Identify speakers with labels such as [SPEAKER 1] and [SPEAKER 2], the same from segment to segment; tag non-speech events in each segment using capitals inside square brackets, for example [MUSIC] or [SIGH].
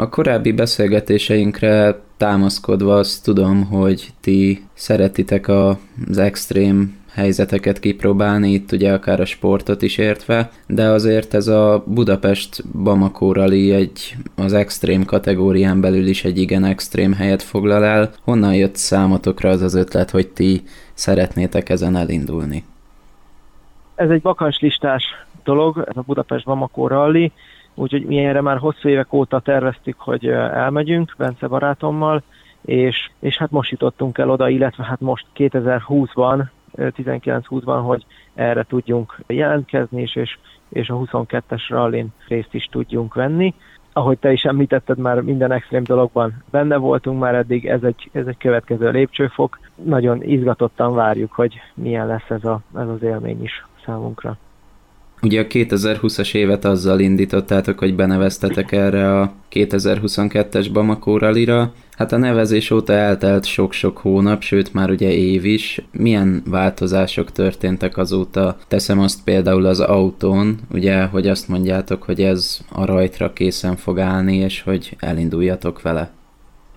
[SPEAKER 1] A korábbi beszélgetéseinkre támaszkodva azt tudom, hogy ti szeretitek az extrém helyzeteket kipróbálni, itt ugye akár a sportot is értve, de azért ez a Budapest Bamako Rally egy az extrém kategórián belül is egy igen extrém helyet foglal el. Honnan jött számotokra az az ötlet, hogy ti szeretnétek ezen elindulni?
[SPEAKER 2] Ez egy listás dolog, ez a Budapest Bamako Rally, úgyhogy mi erre már hosszú évek óta terveztük, hogy elmegyünk Bence barátommal, és, és hát most jutottunk el oda, illetve hát most 2020-ban 19-20-ban, hogy erre tudjunk jelentkezni, és, és, és a 22-es rallin részt is tudjunk venni. Ahogy te is említetted, már minden extrém dologban benne voltunk már eddig, ez egy, ez egy következő lépcsőfok. Nagyon izgatottan várjuk, hogy milyen lesz ez, a, ez az élmény is számunkra.
[SPEAKER 1] Ugye a 2020-as évet azzal indítottátok, hogy beneveztetek erre a 2022-es Bamako Rally-ra. Hát a nevezés óta eltelt sok-sok hónap, sőt már ugye év is. Milyen változások történtek azóta? Teszem azt például az autón, ugye, hogy azt mondjátok, hogy ez a rajtra készen fog állni, és hogy elinduljatok vele.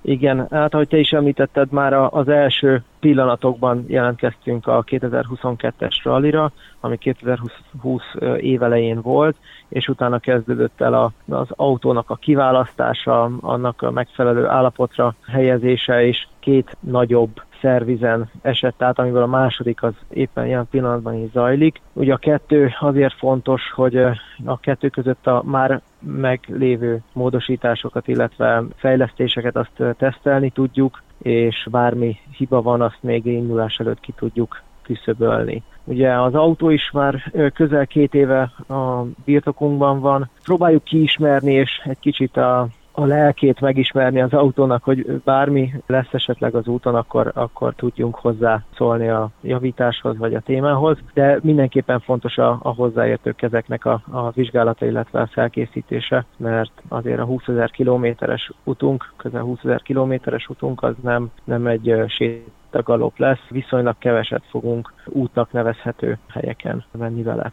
[SPEAKER 2] Igen, hát ahogy te is említetted, már az első pillanatokban jelentkeztünk a 2022-es rallira, ami 2020 évelején volt, és utána kezdődött el a, az autónak a kiválasztása, annak a megfelelő állapotra helyezése, és két nagyobb szervizen esett át, amiből a második az éppen ilyen pillanatban is zajlik. Ugye a kettő azért fontos, hogy a kettő között a már meglévő módosításokat, illetve fejlesztéseket azt tesztelni tudjuk, és bármi hiba van, azt még indulás előtt ki tudjuk küszöbölni. Ugye az autó is már közel két éve a birtokunkban van. Próbáljuk kiismerni, és egy kicsit a a lelkét megismerni az autónak, hogy bármi lesz esetleg az úton, akkor, akkor tudjunk hozzá szólni a javításhoz vagy a témához, de mindenképpen fontos a, a hozzáértő kezeknek a, a vizsgálata, illetve a felkészítése, mert azért a 20 ezer kilométeres utunk, közel 20 ezer kilométeres utunk az nem, nem egy sétagalop lesz, viszonylag keveset fogunk útnak nevezhető helyeken venni vele.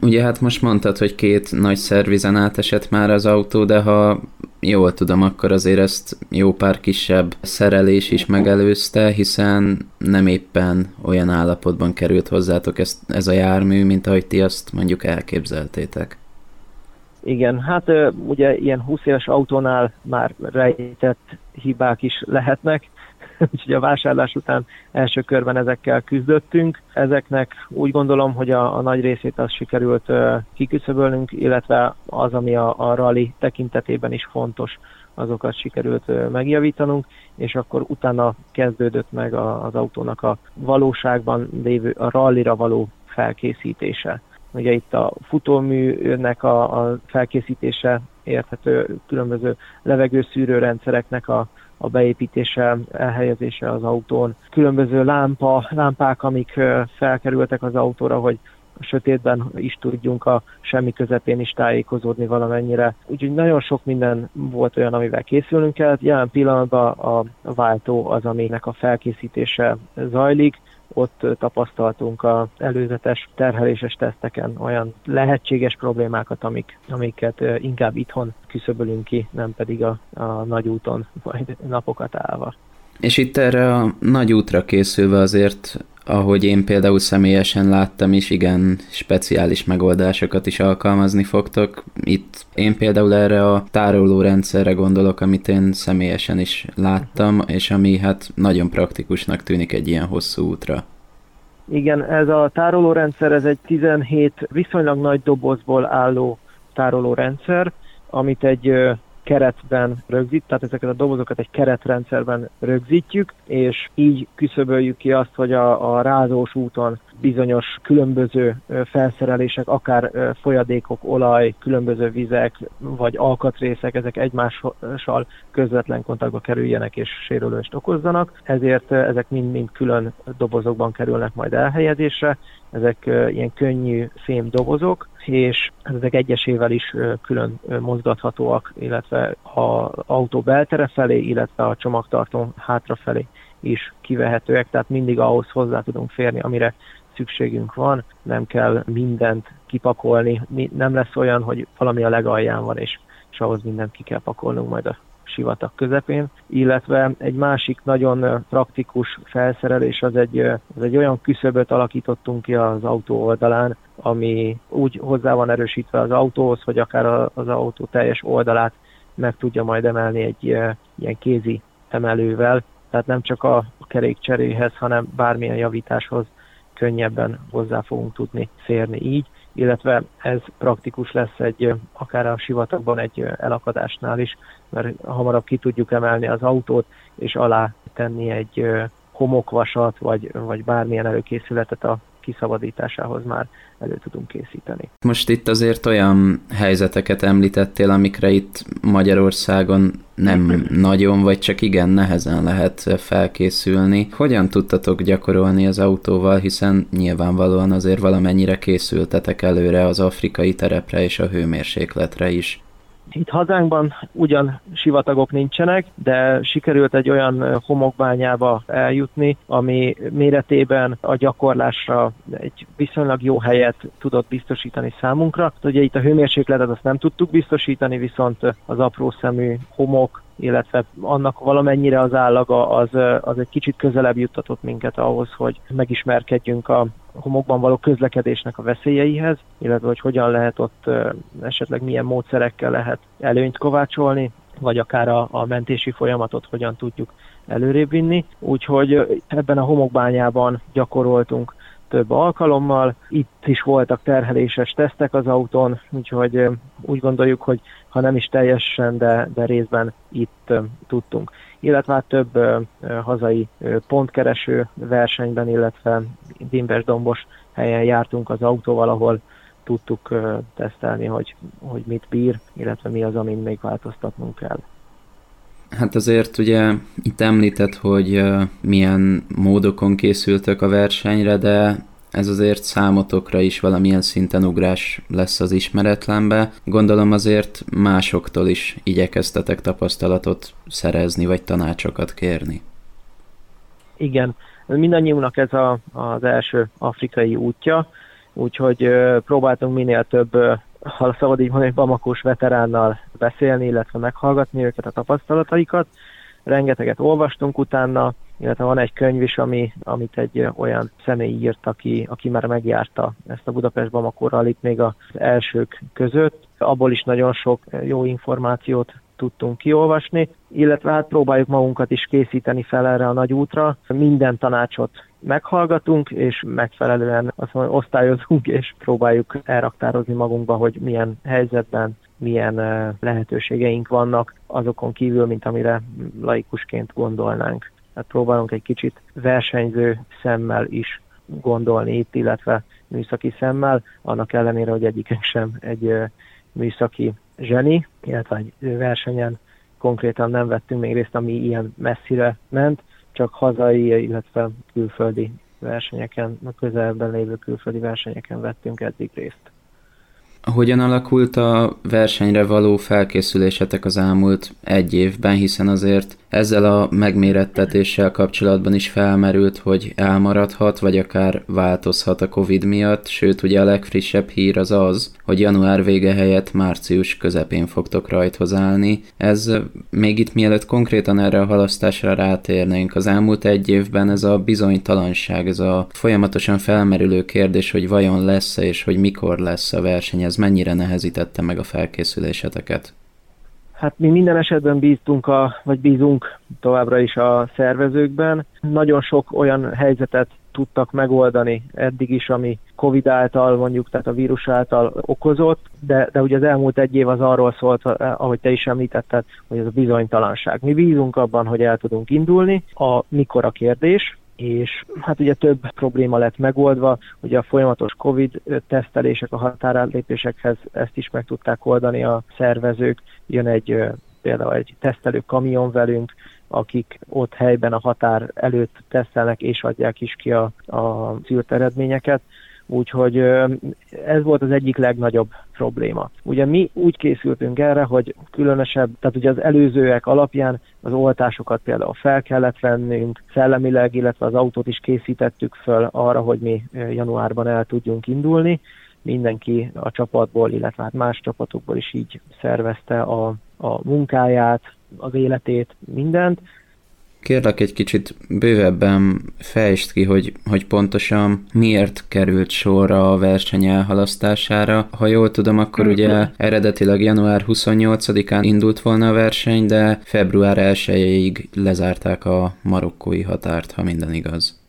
[SPEAKER 1] Ugye hát most mondtad, hogy két nagy szervizen átesett már az autó, de ha jól tudom, akkor azért ezt jó pár kisebb szerelés is megelőzte, hiszen nem éppen olyan állapotban került hozzátok ez, ez a jármű, mint ahogy ti azt mondjuk elképzeltétek.
[SPEAKER 2] Igen, hát ugye ilyen 20 éves autónál már rejtett hibák is lehetnek, [LAUGHS] úgyhogy a vásárlás után első körben ezekkel küzdöttünk. Ezeknek úgy gondolom, hogy a, a nagy részét az sikerült kiküszöbölnünk, illetve az, ami a, a rally tekintetében is fontos, azokat sikerült megjavítanunk, és akkor utána kezdődött meg a, az autónak a valóságban lévő, a rallira való felkészítése. Ugye itt a futóműnek a, a felkészítése érthető különböző levegőszűrő rendszereknek a a beépítése, elhelyezése az autón, különböző lámpa, lámpák, amik felkerültek az autóra, hogy a sötétben is tudjunk a semmi közepén is tájékozódni valamennyire. Úgyhogy nagyon sok minden volt olyan, amivel készülnünk kellett. Jelen pillanatban a váltó az, aminek a felkészítése zajlik ott tapasztaltunk az előzetes terheléses teszteken olyan lehetséges problémákat, amik, amiket inkább itthon küszöbölünk ki, nem pedig a, a nagy úton, majd napokat állva.
[SPEAKER 1] És itt erre a nagy útra készülve azért ahogy én például személyesen láttam is, igen, speciális megoldásokat is alkalmazni fogtok. Itt én például erre a tároló rendszerre gondolok, amit én személyesen is láttam, és ami hát nagyon praktikusnak tűnik egy ilyen hosszú útra.
[SPEAKER 2] Igen, ez a tárolórendszer, ez egy 17 viszonylag nagy dobozból álló tárolórendszer, amit egy keretben rögzít, tehát ezeket a dobozokat egy keretrendszerben rögzítjük, és így küszöböljük ki azt, hogy a, a rázós úton bizonyos különböző felszerelések, akár folyadékok, olaj, különböző vizek, vagy alkatrészek, ezek egymással közvetlen kontaktba kerüljenek és sérülést okozzanak. Ezért ezek mind-mind külön dobozokban kerülnek majd elhelyezésre. Ezek ilyen könnyű fém dobozok, és ezek egyesével is külön mozgathatóak, illetve a autó beltere felé, illetve a csomagtartó hátrafelé is kivehetőek, tehát mindig ahhoz hozzá tudunk férni, amire szükségünk van, nem kell mindent kipakolni, nem lesz olyan, hogy valami a legalján van, és és ahhoz mindent ki kell pakolnunk majd a sivatag közepén, illetve egy másik nagyon praktikus felszerelés az egy, az egy olyan küszöböt alakítottunk ki az autó oldalán, ami úgy hozzá van erősítve az autóhoz, hogy akár az autó teljes oldalát meg tudja majd emelni egy ilyen kézi emelővel, tehát nem csak a kerékcseréhez, hanem bármilyen javításhoz könnyebben hozzá fogunk tudni férni így, illetve ez praktikus lesz egy akár a sivatagban egy elakadásnál is, mert hamarabb ki tudjuk emelni az autót, és alá tenni egy homokvasat, vagy, vagy bármilyen előkészületet a kiszabadításához már elő tudunk készíteni.
[SPEAKER 1] Most itt azért olyan helyzeteket említettél, amikre itt Magyarországon nem [LAUGHS] nagyon, vagy csak igen nehezen lehet felkészülni. Hogyan tudtatok gyakorolni az autóval, hiszen nyilvánvalóan azért valamennyire készültetek előre az afrikai terepre és a hőmérsékletre is.
[SPEAKER 2] Itt hazánkban ugyan sivatagok nincsenek, de sikerült egy olyan homokbányába eljutni, ami méretében a gyakorlásra egy viszonylag jó helyet tudott biztosítani számunkra. Ugye itt a hőmérsékletet azt nem tudtuk biztosítani, viszont az apró szemű homok, illetve annak valamennyire az állaga az, az egy kicsit közelebb juttatott minket ahhoz, hogy megismerkedjünk a homokban való közlekedésnek a veszélyeihez, illetve hogy hogyan lehet ott esetleg milyen módszerekkel lehet előnyt kovácsolni, vagy akár a, a mentési folyamatot hogyan tudjuk előrébb vinni. Úgyhogy ebben a homokbányában gyakoroltunk több alkalommal. Itt is voltak terheléses tesztek az autón, úgyhogy úgy gondoljuk, hogy ha nem is teljesen, de, de részben itt tudtunk. Illetve hát több hazai pontkereső versenyben, illetve dimbes-dombos helyen jártunk az autóval, ahol tudtuk tesztelni, hogy, hogy mit bír, illetve mi az, amin még változtatnunk kell.
[SPEAKER 1] Hát azért ugye itt említett, hogy milyen módokon készültök a versenyre, de ez azért számotokra is valamilyen szinten ugrás lesz az ismeretlenbe. Gondolom azért másoktól is igyekeztetek tapasztalatot szerezni, vagy tanácsokat kérni.
[SPEAKER 2] Igen, mindannyiunknak ez a, az első afrikai útja, úgyhogy próbáltunk minél több ha szabad így mondani, Bamakós veteránnal beszélni, illetve meghallgatni őket, a tapasztalataikat. Rengeteget olvastunk utána, illetve van egy könyv is, ami, amit egy olyan személy írt, aki, aki már megjárta ezt a Budapest Bamako rallit még az elsők között. Abból is nagyon sok jó információt tudtunk kiolvasni, illetve hát próbáljuk magunkat is készíteni fel erre a nagy útra. Minden tanácsot meghallgatunk, és megfelelően azt mondom, osztályozunk, és próbáljuk elraktározni magunkba, hogy milyen helyzetben, milyen lehetőségeink vannak azokon kívül, mint amire laikusként gondolnánk. Hát próbálunk egy kicsit versenyző szemmel is gondolni itt, illetve műszaki szemmel, annak ellenére, hogy egyikünk sem egy műszaki zseni, illetve egy versenyen konkrétan nem vettünk még részt, ami ilyen messzire ment, csak hazai, illetve külföldi versenyeken, a közelben lévő külföldi versenyeken vettünk eddig részt.
[SPEAKER 1] Hogyan alakult a versenyre való felkészülésetek az elmúlt egy évben, hiszen azért ezzel a megmérettetéssel kapcsolatban is felmerült, hogy elmaradhat, vagy akár változhat a Covid miatt, sőt ugye a legfrissebb hír az az, hogy január vége helyett március közepén fogtok rajthoz állni. Ez még itt mielőtt konkrétan erre a halasztásra rátérnénk, az elmúlt egy évben ez a bizonytalanság, ez a folyamatosan felmerülő kérdés, hogy vajon lesz-e és hogy mikor lesz a verseny, ez mennyire nehezítette meg a felkészüléseteket?
[SPEAKER 2] Hát mi minden esetben bíztunk, a, vagy bízunk továbbra is a szervezőkben. Nagyon sok olyan helyzetet tudtak megoldani eddig is, ami Covid által, mondjuk, tehát a vírus által okozott, de, de ugye az elmúlt egy év az arról szólt, ahogy te is említetted, hogy ez a bizonytalanság. Mi bízunk abban, hogy el tudunk indulni. A mikor a kérdés, és hát ugye több probléma lett megoldva, ugye a folyamatos Covid tesztelések a határátlépésekhez ezt is meg tudták oldani a szervezők, jön egy például egy tesztelő kamion velünk, akik ott helyben a határ előtt tesztelnek és adják is ki a, a szűrt eredményeket. Úgyhogy ez volt az egyik legnagyobb probléma. Ugye mi úgy készültünk erre, hogy különösebb, tehát ugye az előzőek alapján az oltásokat például fel kellett vennünk, szellemileg, illetve az autót is készítettük föl arra, hogy mi januárban el tudjunk indulni, mindenki a csapatból, illetve hát más csapatokból is így szervezte a, a munkáját, az életét, mindent.
[SPEAKER 1] Kérlek egy kicsit bővebben fejtsd ki, hogy, hogy pontosan miért került sorra a verseny elhalasztására. Ha jól tudom, akkor ugye eredetileg január 28-án indult volna a verseny, de február 1-ig lezárták a marokkói határt, ha minden igaz.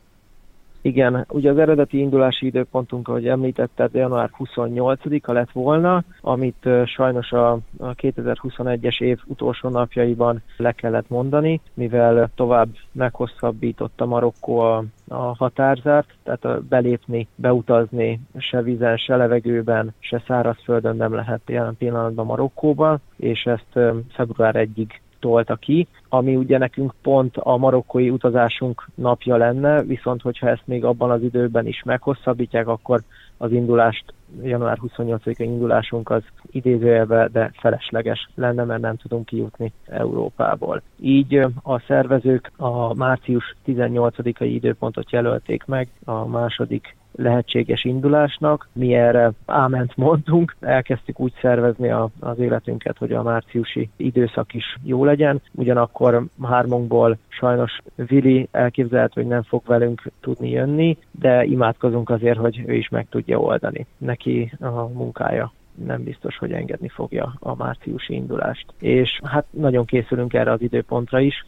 [SPEAKER 2] Igen, ugye az eredeti indulási időpontunk, ahogy említetted, január 28-a lett volna, amit sajnos a, a 2021-es év utolsó napjaiban le kellett mondani, mivel tovább meghosszabbította Marokkó a, a határzárt, tehát belépni, beutazni se vízen, se levegőben, se szárazföldön nem lehet jelen pillanatban Marokkóban, és ezt február 1-ig tolta ki, ami ugye nekünk pont a marokkói utazásunk napja lenne, viszont hogyha ezt még abban az időben is meghosszabbítják, akkor az indulást, január 28-a indulásunk az idézőjelbe, de felesleges lenne, mert nem tudunk kijutni Európából. Így a szervezők a március 18-ai időpontot jelölték meg a második lehetséges indulásnak. Mi erre áment mondtunk, elkezdtük úgy szervezni a, az életünket, hogy a márciusi időszak is jó legyen. Ugyanakkor hármunkból sajnos Vili elképzelhet, hogy nem fog velünk tudni jönni, de imádkozunk azért, hogy ő is meg tudja oldani. Neki a munkája nem biztos, hogy engedni fogja a márciusi indulást. És hát nagyon készülünk erre az időpontra is,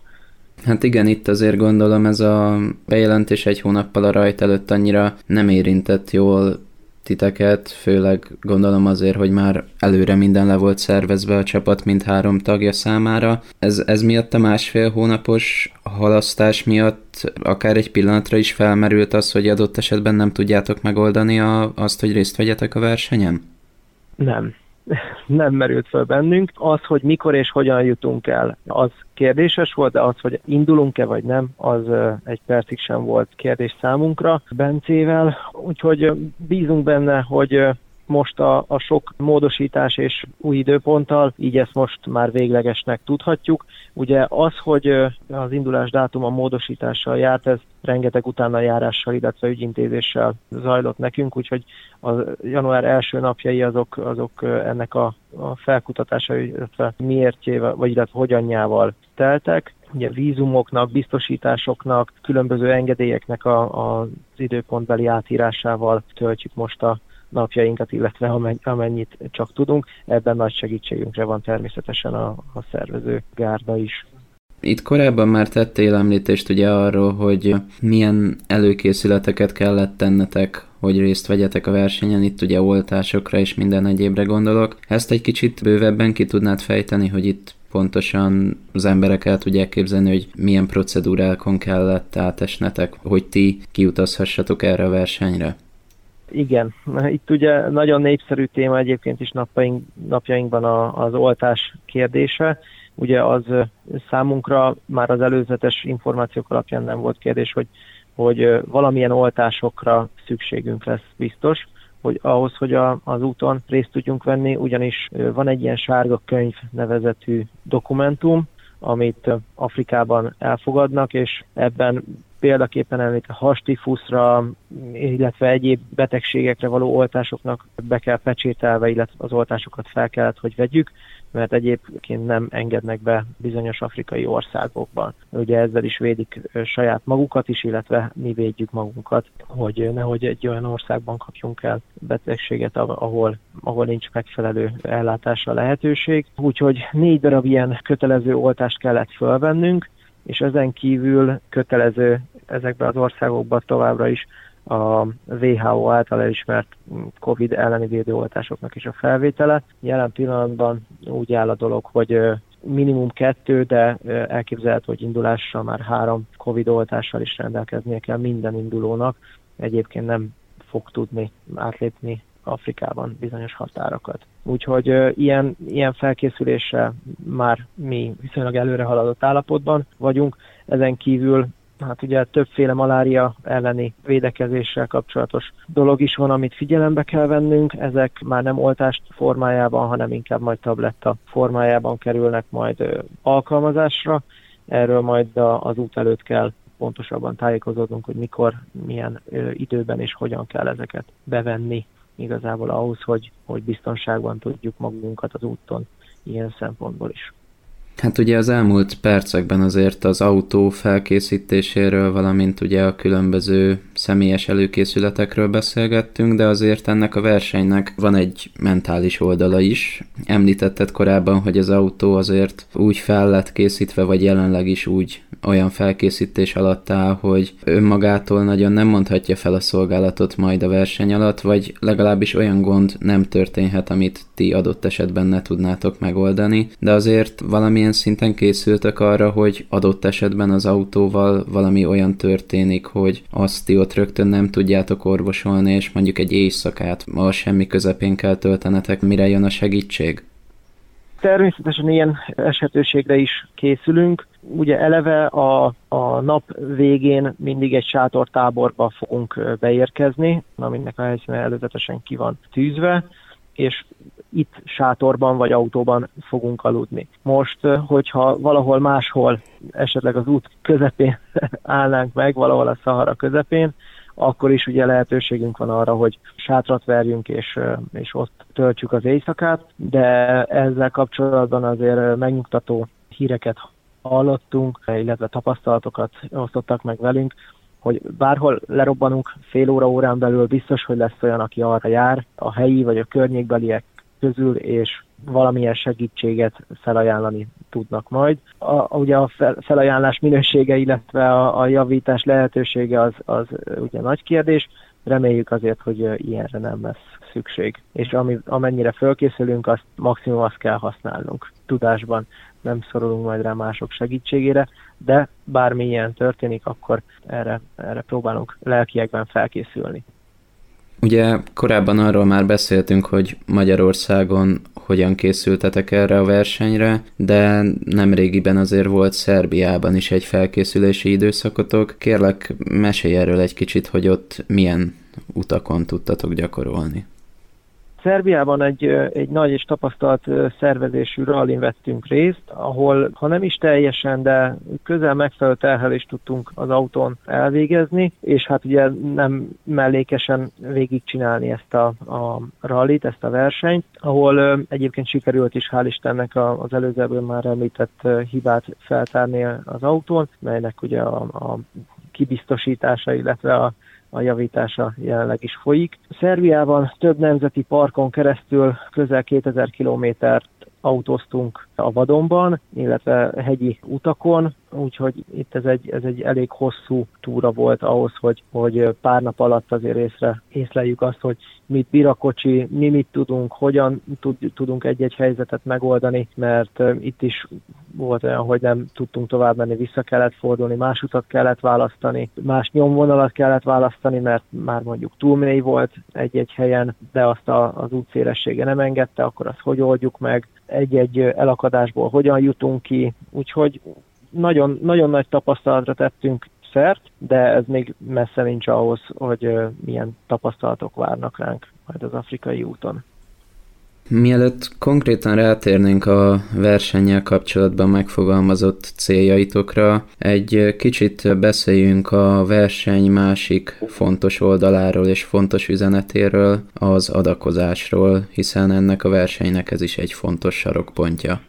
[SPEAKER 1] Hát igen, itt azért gondolom ez a bejelentés egy hónappal a rajt előtt annyira nem érintett jól titeket, főleg gondolom azért, hogy már előre minden le volt szervezve a csapat mint három tagja számára. Ez, ez miatt a másfél hónapos halasztás miatt akár egy pillanatra is felmerült az, hogy adott esetben nem tudjátok megoldani a, azt, hogy részt vegyetek a versenyen?
[SPEAKER 2] Nem, nem merült föl bennünk. Az, hogy mikor és hogyan jutunk el, az kérdéses volt, de az, hogy indulunk-e vagy nem, az egy percig sem volt kérdés számunkra Bencével. Úgyhogy bízunk benne, hogy most a, a sok módosítás és új időponttal, így ezt most már véglegesnek tudhatjuk. Ugye az, hogy az indulás dátum a módosítással járt, ez rengeteg utána járással, illetve ügyintézéssel zajlott nekünk, úgyhogy a január első napjai azok, azok ennek a, a felkutatása, illetve miértjével, vagy illetve hogyanjával teltek. Ugye vízumoknak, biztosításoknak, különböző engedélyeknek a, a, az időpontbeli átírásával töltjük most a napjainkat, illetve amennyit csak tudunk. Ebben nagy segítségünkre van természetesen a, a szervező gárda is.
[SPEAKER 1] Itt korábban már tettél említést ugye arról, hogy milyen előkészületeket kellett tennetek, hogy részt vegyetek a versenyen, itt ugye oltásokra és minden egyébre gondolok. Ezt egy kicsit bővebben ki tudnád fejteni, hogy itt pontosan az emberek el tudják képzelni, hogy milyen procedúrákon kellett átesnetek, hogy ti kiutazhassatok erre a versenyre?
[SPEAKER 2] Igen, itt ugye nagyon népszerű téma egyébként is napjaink, napjainkban a, az oltás kérdése. Ugye az számunkra már az előzetes információk alapján nem volt kérdés, hogy, hogy valamilyen oltásokra szükségünk lesz biztos, hogy ahhoz, hogy a, az úton részt tudjunk venni, ugyanis van egy ilyen sárga könyv nevezetű dokumentum, amit Afrikában elfogadnak, és ebben példaképpen említ a hastifuszra, illetve egyéb betegségekre való oltásoknak be kell pecsételve, illetve az oltásokat fel kellett, hogy vegyük, mert egyébként nem engednek be bizonyos afrikai országokban. Ugye ezzel is védik saját magukat is, illetve mi védjük magunkat, hogy nehogy egy olyan országban kapjunk el betegséget, ahol, ahol nincs megfelelő ellátásra lehetőség. Úgyhogy négy darab ilyen kötelező oltást kellett fölvennünk, és ezen kívül kötelező ezekben az országokban továbbra is a WHO által elismert COVID elleni védőoltásoknak is a felvétele. Jelen pillanatban úgy áll a dolog, hogy minimum kettő, de elképzelhető, hogy indulással már három COVID oltással is rendelkeznie kell minden indulónak. Egyébként nem fog tudni átlépni Afrikában bizonyos határokat. Úgyhogy ilyen, ilyen felkészüléssel már mi viszonylag előre haladott állapotban vagyunk. Ezen kívül hát ugye többféle malária elleni védekezéssel kapcsolatos dolog is van, amit figyelembe kell vennünk. Ezek már nem oltást formájában, hanem inkább majd tabletta formájában kerülnek majd alkalmazásra. Erről majd az út előtt kell pontosabban tájékozódnunk, hogy mikor, milyen időben és hogyan kell ezeket bevenni. Igazából ahhoz, hogy, hogy biztonságban tudjuk magunkat az úton ilyen szempontból is.
[SPEAKER 1] Hát ugye az elmúlt percekben azért az autó felkészítéséről, valamint ugye a különböző személyes előkészületekről beszélgettünk, de azért ennek a versenynek van egy mentális oldala is. Említetted korábban, hogy az autó azért úgy fel lett készítve, vagy jelenleg is úgy olyan felkészítés alatt áll, hogy önmagától nagyon nem mondhatja fel a szolgálatot majd a verseny alatt, vagy legalábbis olyan gond nem történhet, amit ti adott esetben ne tudnátok megoldani, de azért valamilyen szinten készültek arra, hogy adott esetben az autóval valami olyan történik, hogy azt ti ott rögtön nem tudjátok orvosolni, és mondjuk egy éjszakát a semmi közepén kell töltenetek, mire jön a segítség?
[SPEAKER 2] Természetesen ilyen esetőségre is készülünk. Ugye eleve a, a nap végén mindig egy sátortáborba fogunk beérkezni, aminek a helyszíne előzetesen ki van tűzve, és itt sátorban vagy autóban fogunk aludni. Most, hogyha valahol máshol, esetleg az út közepén [LAUGHS] állnánk meg, valahol a Szahara közepén, akkor is ugye lehetőségünk van arra, hogy sátrat verjünk, és, és ott töltsük az éjszakát, de ezzel kapcsolatban azért megnyugtató híreket hallottunk, illetve tapasztalatokat osztottak meg velünk, hogy bárhol lerobbanunk fél óra órán belül biztos, hogy lesz olyan, aki arra jár, a helyi vagy a környékbeliek közül, és valamilyen segítséget felajánlani tudnak majd. A, ugye a fel, felajánlás minősége, illetve a, a javítás lehetősége az, az ugye nagy kérdés. Reméljük azért, hogy ilyenre nem lesz szükség. És ami, amennyire fölkészülünk, azt maximum azt kell használnunk tudásban. Nem szorulunk majd rá mások segítségére, de bármilyen történik, akkor erre, erre próbálunk lelkiekben felkészülni.
[SPEAKER 1] Ugye korábban arról már beszéltünk, hogy Magyarországon hogyan készültetek erre a versenyre, de nem régiben azért volt Szerbiában is egy felkészülési időszakotok. Kérlek, mesélj erről egy kicsit, hogy ott milyen utakon tudtatok gyakorolni.
[SPEAKER 2] Szerbiában egy, egy nagy és tapasztalt szervezésű rallin vettünk részt, ahol ha nem is teljesen, de közel megfelelő terhelést tudtunk az autón elvégezni, és hát ugye nem mellékesen végigcsinálni ezt a, a rallit, ezt a versenyt, ahol egyébként sikerült is hál' Istennek az előzőből már említett hibát feltárni az autón, melynek ugye a, a kibiztosítása, illetve a a javítása jelenleg is folyik. Szerbiában több nemzeti parkon keresztül közel 2000 kilométert autóztunk a vadonban, illetve hegyi utakon, úgyhogy itt ez egy, ez egy elég hosszú túra volt ahhoz, hogy, hogy pár nap alatt azért észre, észleljük azt, hogy mit bír a kocsi, mi mit tudunk, hogyan tud, tudunk egy-egy helyzetet megoldani, mert itt is volt olyan, hogy nem tudtunk tovább menni, vissza kellett fordulni, más utat kellett választani, más nyomvonalat kellett választani, mert már mondjuk túl mély volt egy-egy helyen, de azt a, az út szélessége nem engedte, akkor azt hogy oldjuk meg, egy-egy elakadásból hogyan jutunk ki, úgyhogy nagyon, nagyon nagy tapasztalatra tettünk szert, de ez még messze nincs ahhoz, hogy milyen tapasztalatok várnak ránk majd az afrikai úton.
[SPEAKER 1] Mielőtt konkrétan rátérnénk a versennyel kapcsolatban megfogalmazott céljaitokra, egy kicsit beszéljünk a verseny másik fontos oldaláról és fontos üzenetéről, az adakozásról, hiszen ennek a versenynek ez is egy fontos sarokpontja.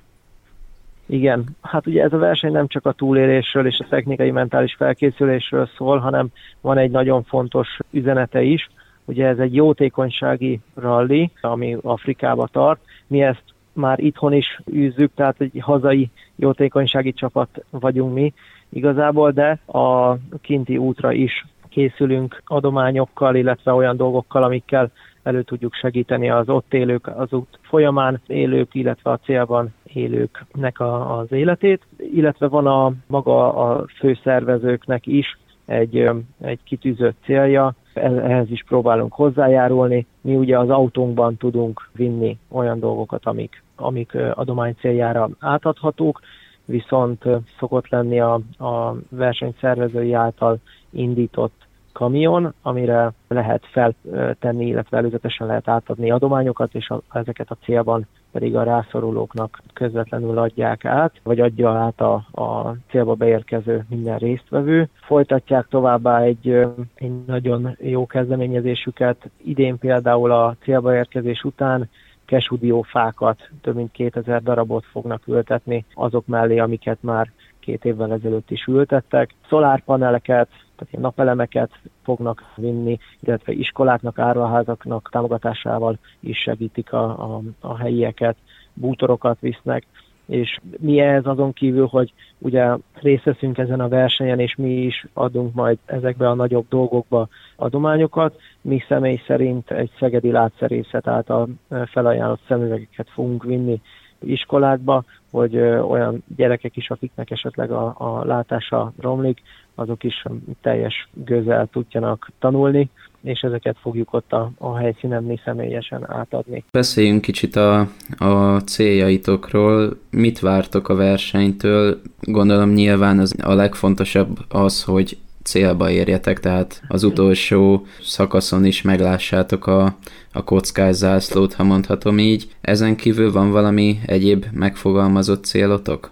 [SPEAKER 2] Igen, hát ugye ez a verseny nem csak a túlélésről és a technikai mentális felkészülésről szól, hanem van egy nagyon fontos üzenete is, Ugye ez egy jótékonysági rally, ami Afrikába tart. Mi ezt már itthon is űzzük, tehát egy hazai jótékonysági csapat vagyunk mi igazából, de a kinti útra is készülünk adományokkal, illetve olyan dolgokkal, amikkel elő tudjuk segíteni az ott élők, az út folyamán élők, illetve a célban élőknek a, az életét, illetve van a maga a főszervezőknek is egy, egy kitűzött célja, ehhez is próbálunk hozzájárulni. Mi ugye az autónkban tudunk vinni olyan dolgokat, amik, amik adomány céljára átadhatók, viszont szokott lenni a, a versenyszervezői által indított kamion, amire lehet feltenni, illetve előzetesen lehet átadni adományokat, és a, ezeket a célban pedig a rászorulóknak közvetlenül adják át, vagy adja át a, a célba beérkező minden résztvevő. Folytatják továbbá egy, egy nagyon jó kezdeményezésüket. Idén például a célba érkezés után kesudiófákat, több mint 2000 darabot fognak ültetni azok mellé, amiket már két évvel ezelőtt is ültettek. Szolárpaneleket, tehát ilyen napelemeket fognak vinni, illetve iskoláknak, áruházaknak támogatásával is segítik a, a, a helyieket, bútorokat visznek, és mi ez azon kívül, hogy ugye részt veszünk ezen a versenyen, és mi is adunk majd ezekbe a nagyobb dolgokba adományokat. Mi személy szerint egy szegedi látszerészet által felajánlott szemüvegeket fogunk vinni iskolákba, hogy olyan gyerekek is, akiknek esetleg a, a látása romlik, azok is teljes gőzzel tudjanak tanulni, és ezeket fogjuk ott a, a helyszínen mi személyesen átadni.
[SPEAKER 1] Beszéljünk kicsit a, a céljaitokról. Mit vártok a versenytől? Gondolom nyilván az, a legfontosabb az, hogy célba érjetek, tehát az utolsó szakaszon is meglássátok a, a kockás zászlót, ha mondhatom így. Ezen kívül van valami egyéb megfogalmazott célotok?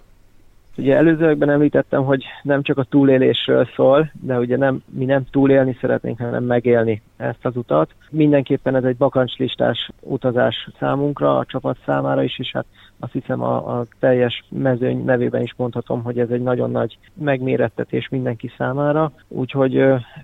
[SPEAKER 2] Ugye előzőekben említettem, hogy nem csak a túlélésről szól, de ugye nem, mi nem túlélni szeretnénk, hanem megélni ezt az utat. Mindenképpen ez egy bakancslistás utazás számunkra, a csapat számára is, és hát azt hiszem a, a teljes mezőny nevében is mondhatom, hogy ez egy nagyon nagy megmérettetés mindenki számára. Úgyhogy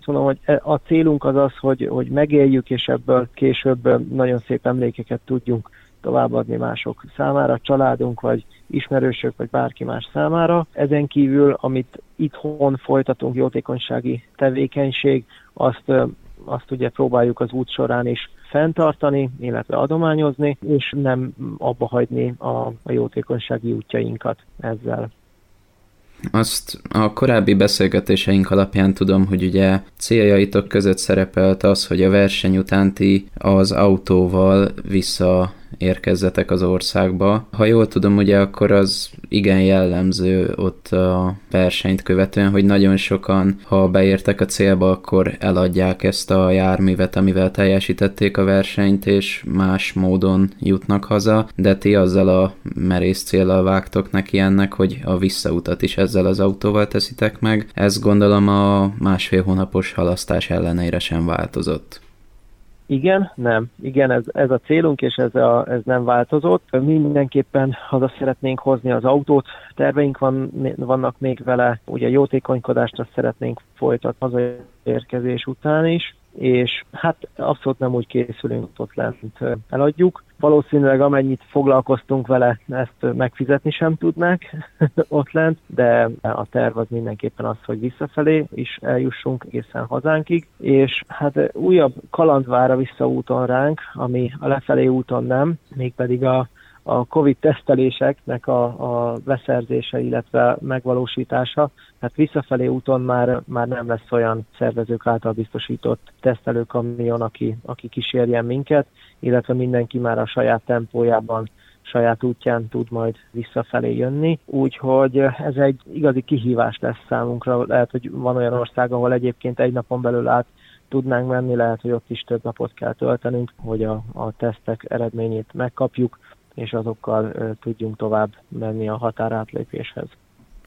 [SPEAKER 2] mondom, hogy e, a célunk az az, hogy, hogy megéljük, és ebből később nagyon szép emlékeket tudjunk továbbadni mások számára, családunk, vagy ismerősök, vagy bárki más számára. Ezen kívül, amit itthon folytatunk, jótékonysági tevékenység, azt, azt ugye próbáljuk az út során is fenntartani, illetve adományozni, és nem abba hagyni a, a jótékonysági útjainkat ezzel.
[SPEAKER 1] Azt a korábbi beszélgetéseink alapján tudom, hogy ugye céljaitok között szerepelt az, hogy a verseny utánti az autóval vissza érkezzetek az országba. Ha jól tudom, ugye akkor az igen jellemző ott a versenyt követően, hogy nagyon sokan, ha beértek a célba, akkor eladják ezt a járművet, amivel teljesítették a versenyt, és más módon jutnak haza, de ti azzal a merész célral vágtok neki ennek, hogy a visszautat is ezzel az autóval teszitek meg. Ez gondolom a másfél hónapos halasztás ellenére sem változott.
[SPEAKER 2] Igen, nem. Igen, ez, ez a célunk, és ez, a, ez nem változott. Mindenképpen haza szeretnénk hozni az autót, terveink van, vannak még vele, ugye jótékonykodást azt szeretnénk folytatni hazaérkezés után is, és hát abszolút nem úgy készülünk ott lent, eladjuk. Valószínűleg amennyit foglalkoztunk vele, ezt megfizetni sem tudnák [LAUGHS] ott lent, de a terv az mindenképpen az, hogy visszafelé is eljussunk egészen hazánkig, és hát újabb kaland vár a visszaúton ránk, ami a lefelé úton nem, mégpedig a a COVID teszteléseknek a, a beszerzése, illetve megvalósítása, hát visszafelé úton már, már nem lesz olyan szervezők által biztosított tesztelőkamion, aki, aki kísérjen minket, illetve mindenki már a saját tempójában saját útján tud majd visszafelé jönni. Úgyhogy ez egy igazi kihívás lesz számunkra. Lehet, hogy van olyan ország, ahol egyébként egy napon belül át tudnánk menni, lehet, hogy ott is több napot kell töltenünk, hogy a, a tesztek eredményét megkapjuk és azokkal tudjunk tovább menni a határátlépéshez.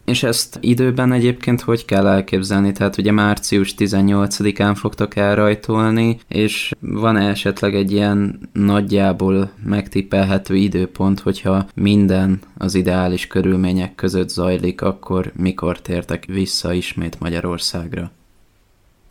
[SPEAKER 1] És ezt időben egyébként hogy kell elképzelni? Tehát ugye március 18-án fogtok elrajtolni, és van -e esetleg egy ilyen nagyjából megtippelhető időpont, hogyha minden az ideális körülmények között zajlik, akkor mikor tértek vissza ismét Magyarországra?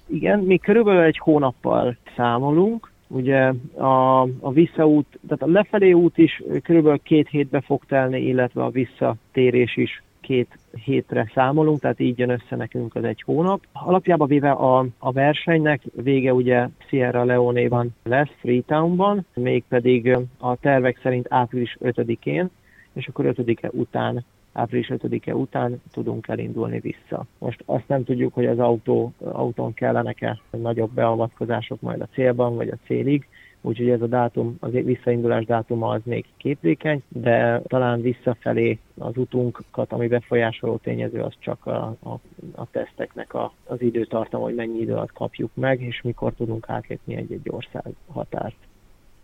[SPEAKER 2] Igen, mi körülbelül egy hónappal számolunk, Ugye a, a visszaút, tehát a lefelé út is körülbelül két hétbe fog telni, illetve a visszatérés is két hétre számolunk, tehát így jön össze nekünk az egy hónap. Alapjában véve a, a versenynek vége ugye Sierra Leone-ban lesz, Freetownban, mégpedig a tervek szerint április 5-én, és akkor 5-e után április 5-e után tudunk elindulni vissza. Most azt nem tudjuk, hogy az autó, autón kellenek-e nagyobb beavatkozások majd a célban, vagy a célig, úgyhogy ez a dátum, az visszaindulás dátuma az még képlékeny, de talán visszafelé az utunkat, ami befolyásoló tényező, az csak a, a, a teszteknek a, az időtartam, hogy mennyi idő alatt kapjuk meg, és mikor tudunk átlépni egy-egy ország határt.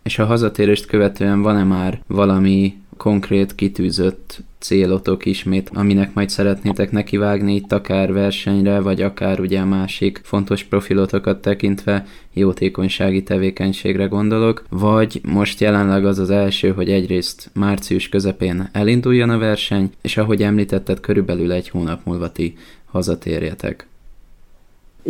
[SPEAKER 1] És a hazatérést követően van-e már valami konkrét kitűzött célotok ismét, aminek majd szeretnétek nekivágni itt akár versenyre, vagy akár ugye a másik fontos profilotokat tekintve jótékonysági tevékenységre gondolok, vagy most jelenleg az az első, hogy egyrészt március közepén elinduljon a verseny, és ahogy említetted, körülbelül egy hónap múlva ti hazatérjetek.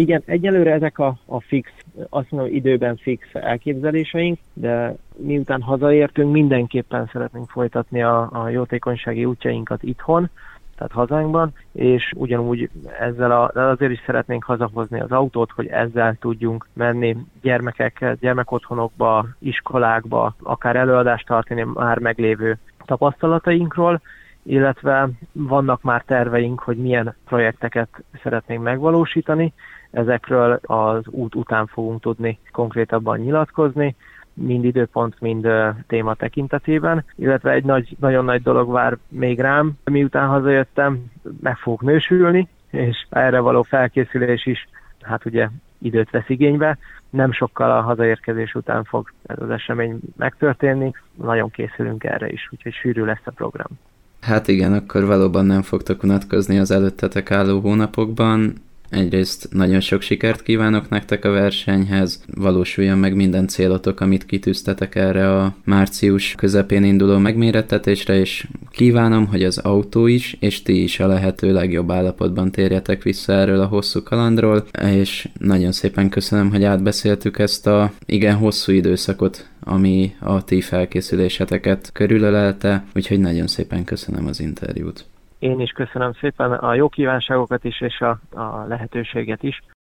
[SPEAKER 2] Igen, egyelőre ezek a, a fix, azt mondom, időben fix elképzeléseink, de miután hazaértünk, mindenképpen szeretnénk folytatni a, a jótékonysági útjainkat itthon, tehát hazánkban, és ugyanúgy ezzel a, azért is szeretnénk hazahozni az autót, hogy ezzel tudjunk menni gyermekekkel, gyermekotthonokba, iskolákba, akár előadást tartani már meglévő tapasztalatainkról, illetve vannak már terveink, hogy milyen projekteket szeretnénk megvalósítani, Ezekről az út után fogunk tudni konkrétabban nyilatkozni, mind időpont, mind téma tekintetében, illetve egy nagy, nagyon nagy dolog vár még rám, miután hazajöttem, meg fogok nősülni, és erre való felkészülés is, hát ugye időt vesz igénybe. Nem sokkal a hazaérkezés után fog ez az esemény megtörténni, nagyon készülünk erre is, úgyhogy sűrű lesz a program.
[SPEAKER 1] Hát igen, akkor valóban nem fogtok unatkozni az előttetek álló hónapokban. Egyrészt nagyon sok sikert kívánok nektek a versenyhez, valósuljon meg minden célotok, amit kitűztetek erre a március közepén induló megmérettetésre, és kívánom, hogy az autó is, és ti is a lehető legjobb állapotban térjetek vissza erről a hosszú kalandról, és nagyon szépen köszönöm, hogy átbeszéltük ezt a igen hosszú időszakot, ami a ti felkészüléseteket körülölelte, úgyhogy nagyon szépen köszönöm az interjút.
[SPEAKER 2] Én is köszönöm szépen a jó kívánságokat is, és a, a lehetőséget is.